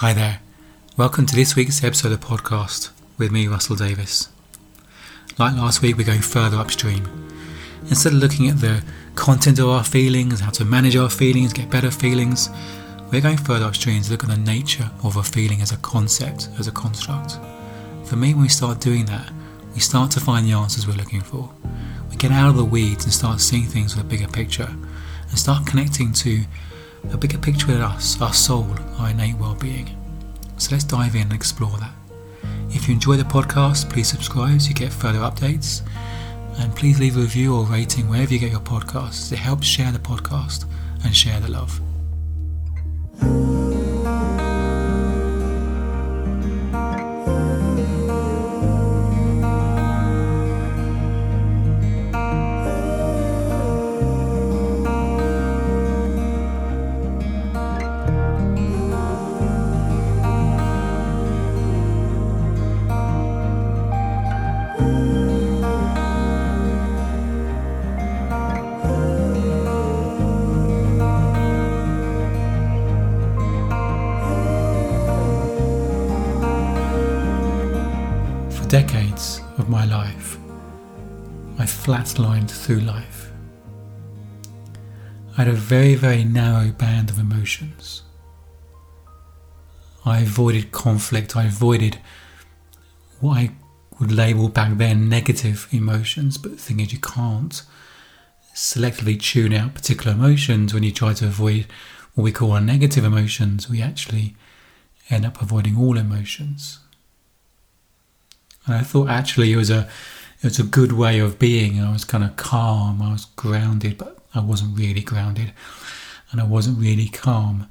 Hi there. Welcome to this week's episode of podcast with me, Russell Davis. Like last week, we're going further upstream. Instead of looking at the content of our feelings, how to manage our feelings, get better feelings, we're going further upstream to look at the nature of a feeling as a concept, as a construct. For me, when we start doing that, we start to find the answers we're looking for. We get out of the weeds and start seeing things with a bigger picture and start connecting to a bigger picture with us, our soul, our innate well being. So let's dive in and explore that. If you enjoy the podcast, please subscribe so you get further updates. And please leave a review or rating wherever you get your podcasts. It helps share the podcast and share the love. Of my life, I flatlined through life. I had a very, very narrow band of emotions. I avoided conflict, I avoided what I would label back then negative emotions, but the thing is, you can't selectively tune out particular emotions when you try to avoid what we call our negative emotions. We actually end up avoiding all emotions. And I thought actually it was a it was a good way of being. I was kind of calm, I was grounded, but I wasn't really grounded, and I wasn't really calm.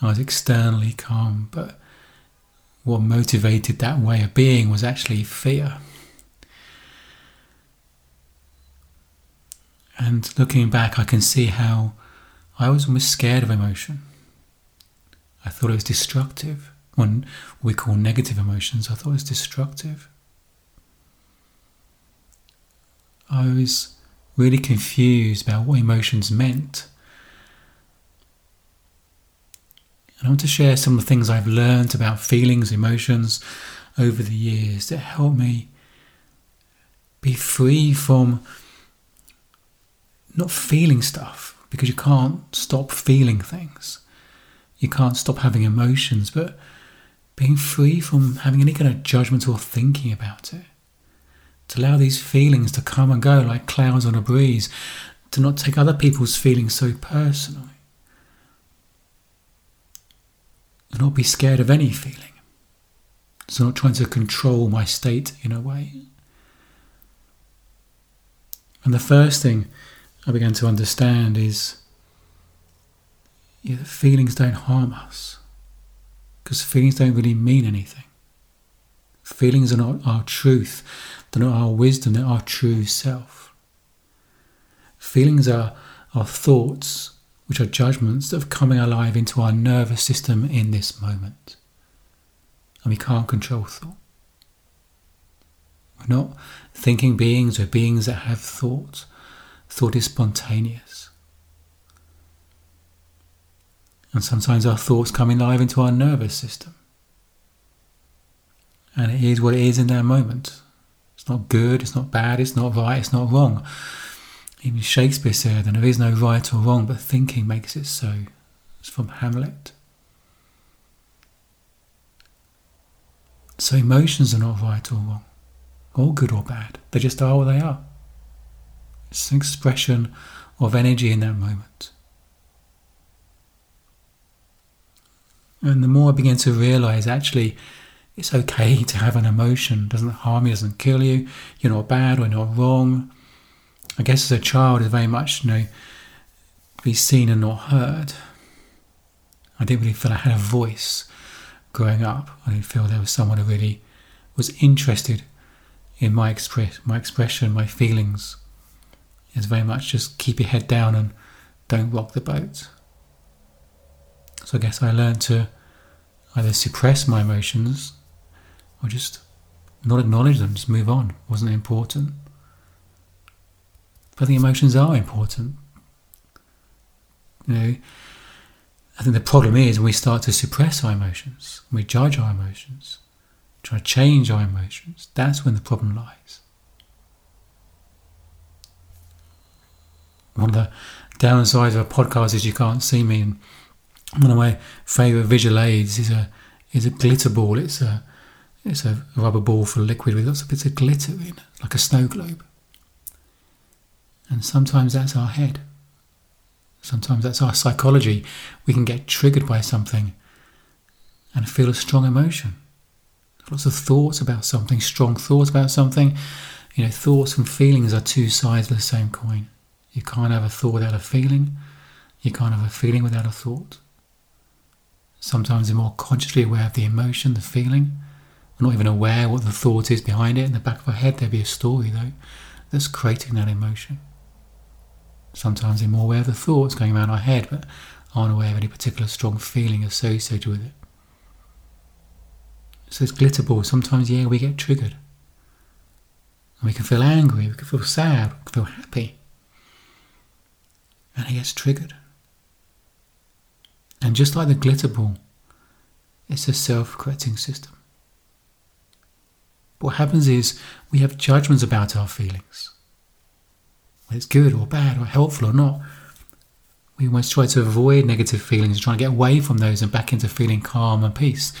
I was externally calm, but what motivated that way of being was actually fear. And looking back, I can see how I was almost scared of emotion. I thought it was destructive. When we call negative emotions, I thought it was destructive. I was really confused about what emotions meant. And I want to share some of the things I've learned about feelings, emotions over the years that help me be free from not feeling stuff because you can't stop feeling things. You can't stop having emotions, but being free from having any kind of judgment or thinking about it to allow these feelings to come and go like clouds on a breeze, to not take other people's feelings so personally, to not be scared of any feeling, so not trying to control my state in a way. And the first thing I began to understand is yeah, that feelings don't harm us, because feelings don't really mean anything. Feelings are not our truth they're not our wisdom, they're our true self. Feelings are our thoughts, which are judgments that are coming alive into our nervous system in this moment. And we can't control thought. We're not thinking beings, we're beings that have thought. Thought is spontaneous. And sometimes our thoughts come alive into our nervous system. And it is what it is in that moment. It's not good, it's not bad, it's not right, it's not wrong. Even Shakespeare said, and there is no right or wrong, but thinking makes it so. It's from Hamlet. So emotions are not right or wrong, or good or bad. They just are what they are. It's an expression of energy in that moment. And the more I began to realize actually, it's okay to have an emotion. It doesn't harm you, doesn't kill you. You're not bad or not wrong. I guess as a child, it's very much, you know, be seen and not heard. I didn't really feel I had a voice growing up. I didn't feel there was someone who really was interested in my express, my expression, my feelings. It's very much just keep your head down and don't rock the boat. So I guess I learned to either suppress my emotions or just not acknowledge them, just move on. Wasn't important. But the emotions are important. You know, I think the problem is when we start to suppress our emotions, we judge our emotions, try to change our emotions, that's when the problem lies. One of the downsides of a podcast is you can't see me, and one of my favourite visual aids is a is a glitter ball. It's a it's a rubber ball for liquid with lots of bits of glitter in, like a snow globe. And sometimes that's our head. Sometimes that's our psychology. We can get triggered by something and feel a strong emotion. Lots of thoughts about something, strong thoughts about something. You know, thoughts and feelings are two sides of the same coin. You can't have a thought without a feeling. You can't have a feeling without a thought. Sometimes we're more consciously aware of the emotion, the feeling. We're not even aware what the thought is behind it. In the back of our head, there'd be a story, though, that's creating that emotion. Sometimes we're more aware of the thoughts going around our head, but aren't aware of any particular strong feeling associated with it. So it's glitter ball. Sometimes, yeah, we get triggered. And we can feel angry, we can feel sad, we can feel happy. And it gets triggered. And just like the glitter ball, it's a self correcting system. What happens is we have judgments about our feelings. Whether it's good or bad or helpful or not. We almost try to avoid negative feelings, trying to get away from those and back into feeling calm and peace.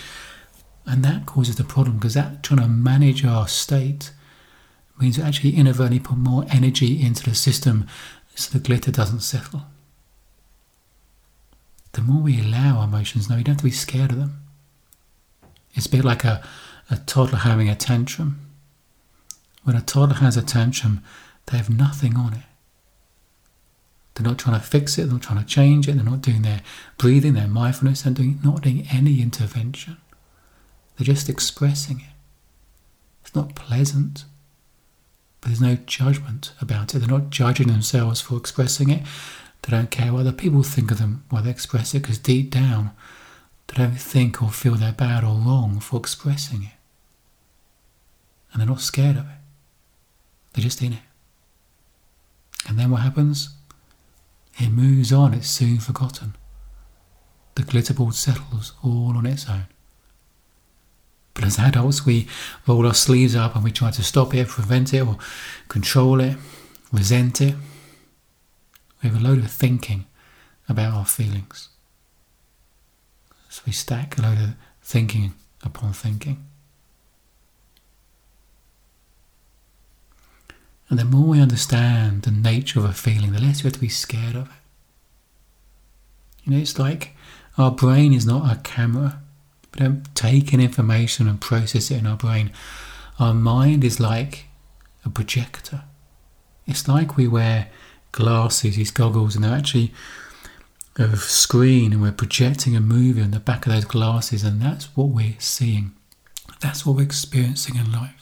And that causes the problem because that trying to manage our state means we actually inadvertently put more energy into the system so the glitter doesn't settle. The more we allow our emotions, now we don't have to be scared of them. It's a bit like a a toddler having a tantrum. When a toddler has a tantrum, they have nothing on it. They're not trying to fix it, they're not trying to change it, they're not doing their breathing, their mindfulness, and doing, not doing any intervention. They're just expressing it. It's not pleasant, but there's no judgment about it. They're not judging themselves for expressing it. They don't care what other people think of them while they express it, because deep down, they don't think or feel they're bad or wrong for expressing it and they're not scared of it. They're just in it. And then what happens? It moves on, it's soon forgotten. The glitter ball settles all on its own. But as adults, we roll our sleeves up and we try to stop it, prevent it, or control it, resent it. We have a load of thinking about our feelings. So we stack a load of thinking upon thinking. And the more we understand the nature of a feeling, the less we have to be scared of it. You know, it's like our brain is not a camera. We don't take in information and process it in our brain. Our mind is like a projector. It's like we wear glasses, these goggles, and they're actually a screen, and we're projecting a movie on the back of those glasses, and that's what we're seeing. That's what we're experiencing in life.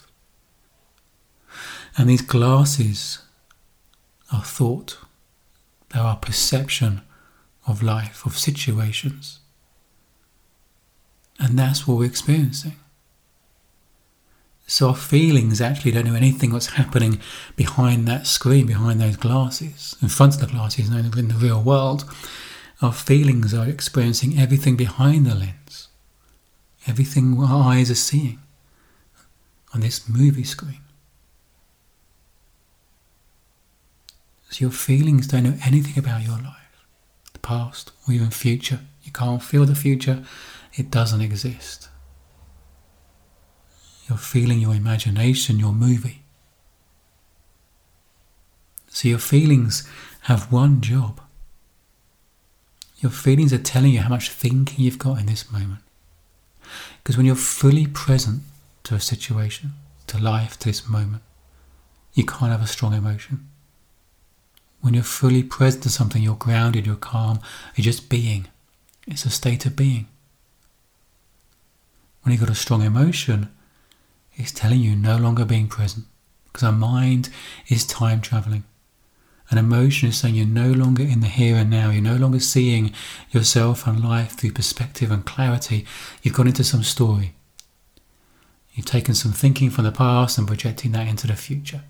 And these glasses are thought, they are perception of life, of situations. And that's what we're experiencing. So our feelings actually don't know anything what's happening behind that screen, behind those glasses, in front of the glasses, in the real world. Our feelings are experiencing everything behind the lens, everything our eyes are seeing on this movie screen. So your feelings don't know anything about your life, the past, or even future. You can't feel the future, it doesn't exist. You're feeling your imagination, your movie. So your feelings have one job. Your feelings are telling you how much thinking you've got in this moment. Because when you're fully present to a situation, to life, to this moment, you can't have a strong emotion. When you're fully present to something, you're grounded, you're calm, you're just being. It's a state of being. When you've got a strong emotion, it's telling you no longer being present because our mind is time traveling. An emotion is saying you're no longer in the here and now. You're no longer seeing yourself and life through perspective and clarity. You've gone into some story. You've taken some thinking from the past and projecting that into the future.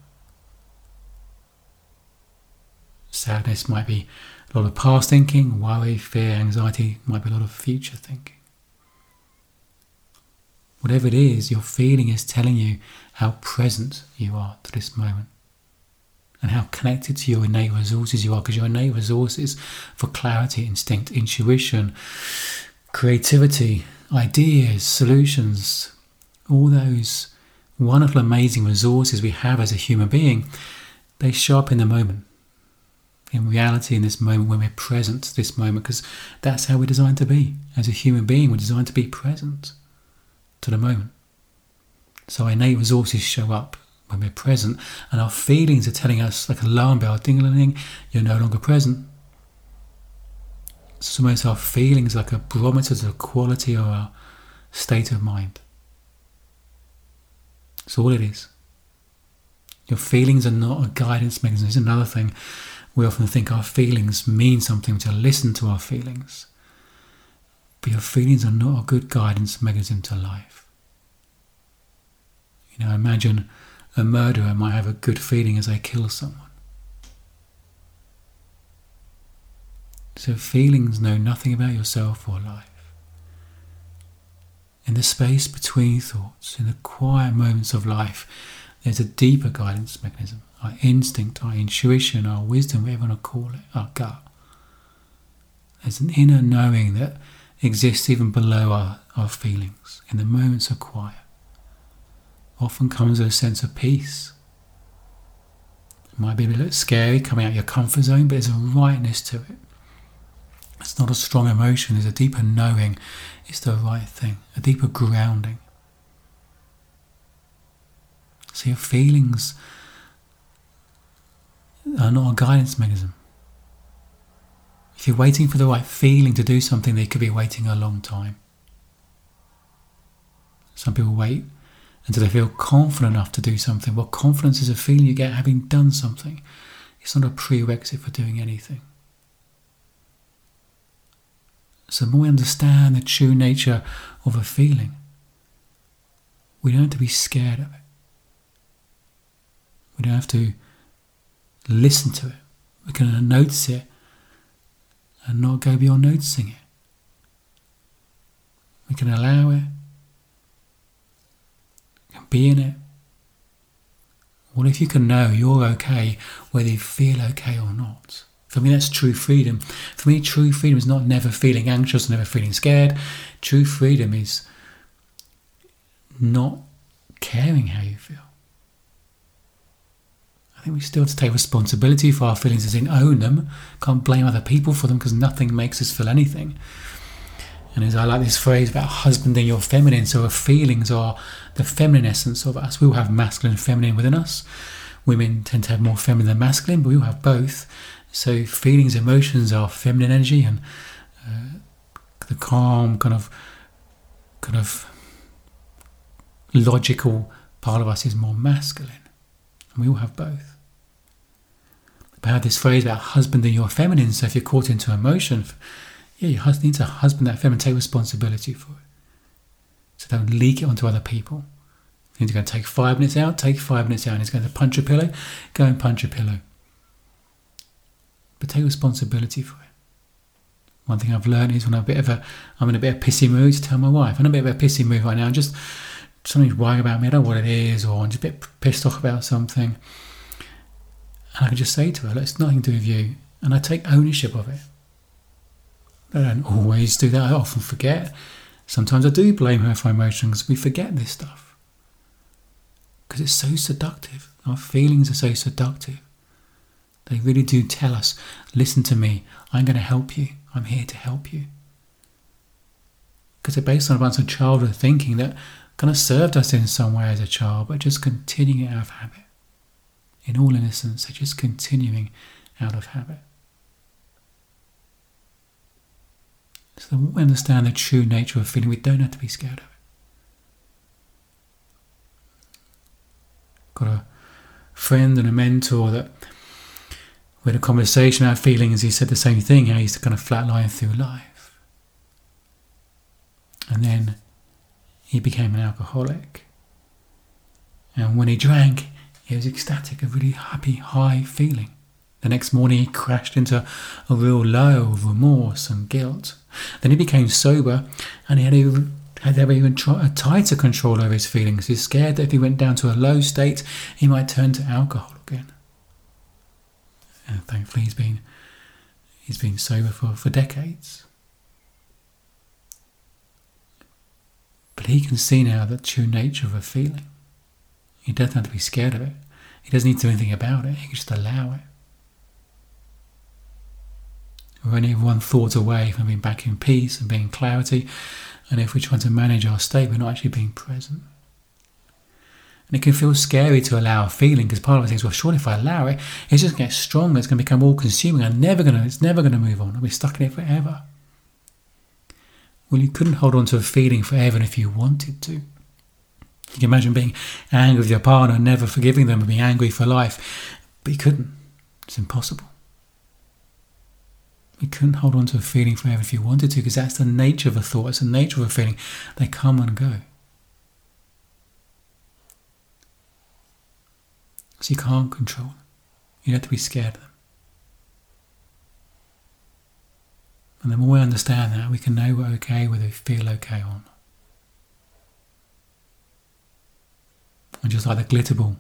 Sadness might be a lot of past thinking, worry, fear, anxiety might be a lot of future thinking. Whatever it is, your feeling is telling you how present you are to this moment and how connected to your innate resources you are because your innate resources for clarity, instinct, intuition, creativity, ideas, solutions, all those wonderful, amazing resources we have as a human being, they show up in the moment. In reality, in this moment, when we're present to this moment, because that's how we're designed to be. As a human being, we're designed to be present to the moment. So innate resources show up when we're present, and our feelings are telling us, like alarm bell, ding ding ding, you're no longer present. Almost our feelings like a barometer to the quality of our state of mind. That's all it is. Your feelings are not a guidance mechanism. It's another thing. We often think our feelings mean something to listen to our feelings. But your feelings are not a good guidance mechanism to life. You know, imagine a murderer might have a good feeling as they kill someone. So feelings know nothing about yourself or life. In the space between thoughts, in the quiet moments of life, there's a deeper guidance mechanism our instinct, our intuition, our wisdom, whatever you want to call it, our gut. There's an inner knowing that exists even below our, our feelings in the moments of quiet. Often comes a sense of peace. It might be a little scary coming out of your comfort zone, but there's a rightness to it. It's not a strong emotion, there's a deeper knowing it's the right thing, a deeper grounding. So your feelings are not a guidance mechanism. If you're waiting for the right feeling to do something, they could be waiting a long time. Some people wait until they feel confident enough to do something. Well, confidence is a feeling you get having done something. It's not a prerequisite for doing anything. So, the more we understand the true nature of a feeling, we don't have to be scared of it. We don't have to listen to it. We can notice it and not go beyond noticing it. We can allow it, we can be in it. What if you can know you're okay whether you feel okay or not? For me, that's true freedom. For me, true freedom is not never feeling anxious, never feeling scared. True freedom is not caring how you feel. Think we still have to take responsibility for our feelings as in own them. Can't blame other people for them because nothing makes us feel anything. And as I like this phrase about husbanding your feminine, so our feelings are the feminine essence of us. We all have masculine and feminine within us. Women tend to have more feminine than masculine, but we all have both. So feelings, emotions are feminine energy, and uh, the calm, kind of, kind of logical part of us is more masculine, and we all have both. But I have this phrase about husbanding your feminine. So if you're caught into emotion, yeah, you need to husband that feminine, take responsibility for it. So don't leak it onto other people. You need to take five minutes out, take five minutes out. And He's going to punch a pillow, go and punch a pillow but take responsibility for it. One thing I've learned is when I'm a bit of a, I'm in a bit of a pissy mood to tell my wife, I'm in a bit of a pissy mood right now. Just something's worrying about me. I don't know what it is, or I'm just a bit pissed off about something. And I can just say to her, it's nothing to do with you. And I take ownership of it. I don't always do that. I often forget. Sometimes I do blame her for emotions. We forget this stuff. Because it's so seductive. Our feelings are so seductive. They really do tell us, listen to me, I'm going to help you, I'm here to help you. Because they're based on a bunch of childhood thinking that kind of served us in some way as a child, but just continuing out of habit. In all innocence, they're just continuing out of habit. So more we understand the true nature of feeling, we don't have to be scared of it. Got a friend and a mentor that we had a conversation about feelings. He said the same thing, how he used to kind of flatline through life. And then he became an alcoholic. And when he drank, he was ecstatic, a really happy, high feeling. The next morning he crashed into a real low of remorse and guilt. Then he became sober and he had even had ever even try, a tighter control over his feelings. He's scared that if he went down to a low state, he might turn to alcohol again. And thankfully, he's been he's been sober for, for decades. But he can see now the true nature of a feeling. He doesn't have to be scared of it. He doesn't need to do anything about it. He can just allow it. We're only one thought away from being back in peace and being clarity. And if we're trying to manage our state, we're not actually being present. And it can feel scary to allow a feeling because part of it thinks, well, surely if I allow it, it's just going to get stronger. It's going to become all consuming. I'm never going to, it's never going to move on. I'll be stuck in it forever. Well, you couldn't hold on to a feeling forever if you wanted to. You can imagine being angry with your partner, never forgiving them, and being angry for life. But you couldn't. It's impossible. You couldn't hold on to a feeling forever if you wanted to, because that's the nature of a thought, it's the nature of a feeling. They come and go. So you can't control them. You have to be scared of them. And the more we understand that, we can know we're okay whether we feel okay or not. And just like the glitter ball,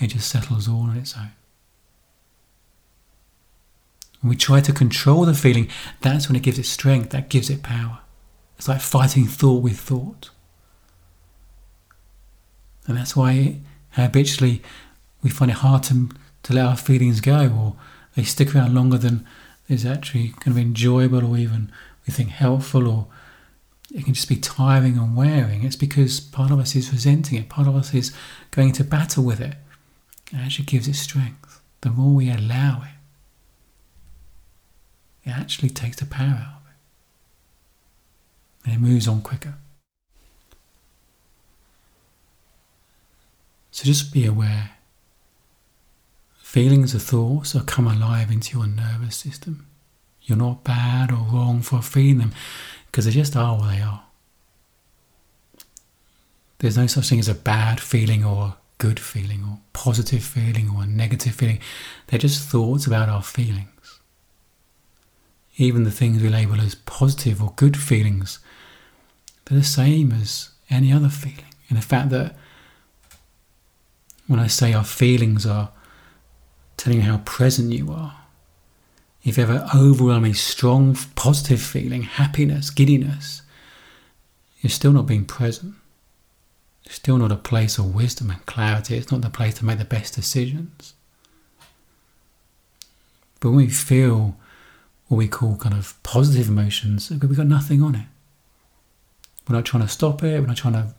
it just settles all on its own. When we try to control the feeling, that's when it gives it strength, that gives it power. It's like fighting thought with thought. And that's why habitually we find it hard to, to let our feelings go, or they stick around longer than is actually kind of enjoyable or even we think helpful, or it can just be tiring and wearing. It's because part of us is resenting it, part of us is going to battle with it. It actually gives it strength. The more we allow it, it actually takes the power out of it. And it moves on quicker. So just be aware. Feelings or thoughts are come alive into your nervous system. You're not bad or wrong for feeling them because they just are what they are. There's no such thing as a bad feeling or a good feeling or positive feeling or a negative feeling. They're just thoughts about our feelings even the things we label as positive or good feelings, they're the same as any other feeling. In the fact that when I say our feelings are telling you how present you are, if you have an overwhelming strong positive feeling, happiness, giddiness, you're still not being present. It's still not a place of wisdom and clarity. It's not the place to make the best decisions. But when we feel what we call kind of positive emotions, we've got nothing on it. We're not trying to stop it, we're not trying to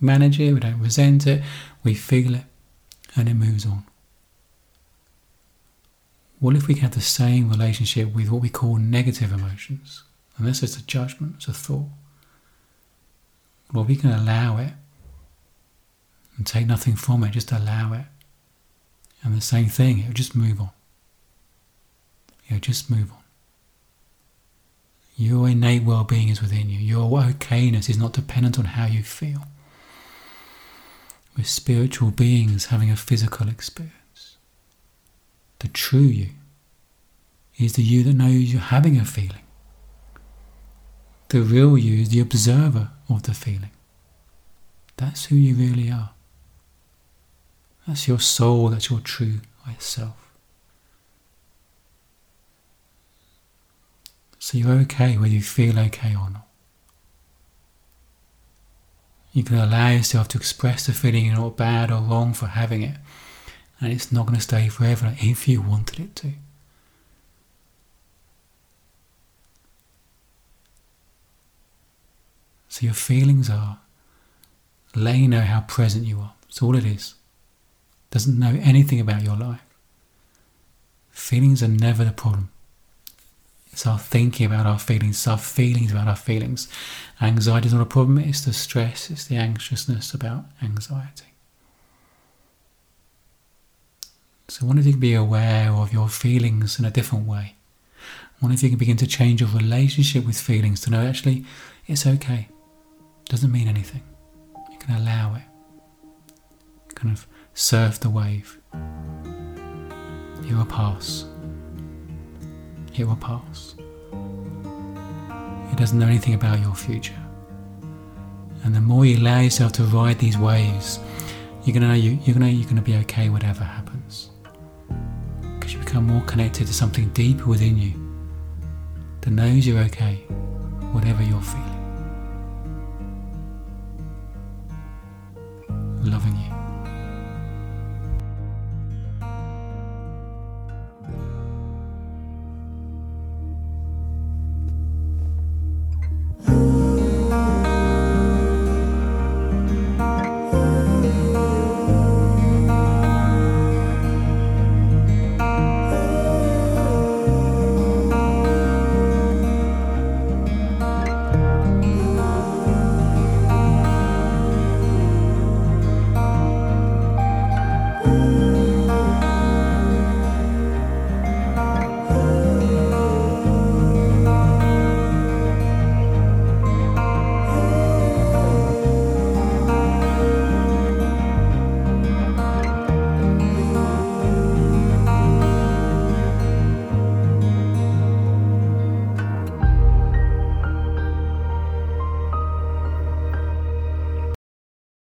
manage it, we don't resent it, we feel it and it moves on. What if we have the same relationship with what we call negative emotions? And this is a judgment, it's a thought. Well, we can allow it and take nothing from it, just allow it. And the same thing, it will just move on. It will just move on. Your innate well being is within you. Your okayness is not dependent on how you feel. We're spiritual beings having a physical experience. The true you is the you that knows you're having a feeling. The real you is the observer of the feeling. That's who you really are. That's your soul, that's your true self. So you're okay whether you feel okay or not. You can allow yourself to express the feeling you're not bad or wrong for having it, and it's not going to stay forever if you wanted it to. So your feelings are letting you know how present you are. That's all it is. Doesn't know anything about your life. Feelings are never the problem. It's our thinking about our feelings, it's our feelings about our feelings. Anxiety is not a problem, it's the stress, it's the anxiousness about anxiety. So I wonder if you can be aware of your feelings in a different way. I wonder if you can begin to change your relationship with feelings to know actually it's okay. It doesn't mean anything. You can allow it. Kind of surf the wave. It will pass. It will pass. It doesn't know anything about your future. And the more you allow yourself to ride these waves, you're gonna you, you're gonna you're gonna be okay whatever happens become more connected to something deep within you that knows you're okay, whatever you're feeling.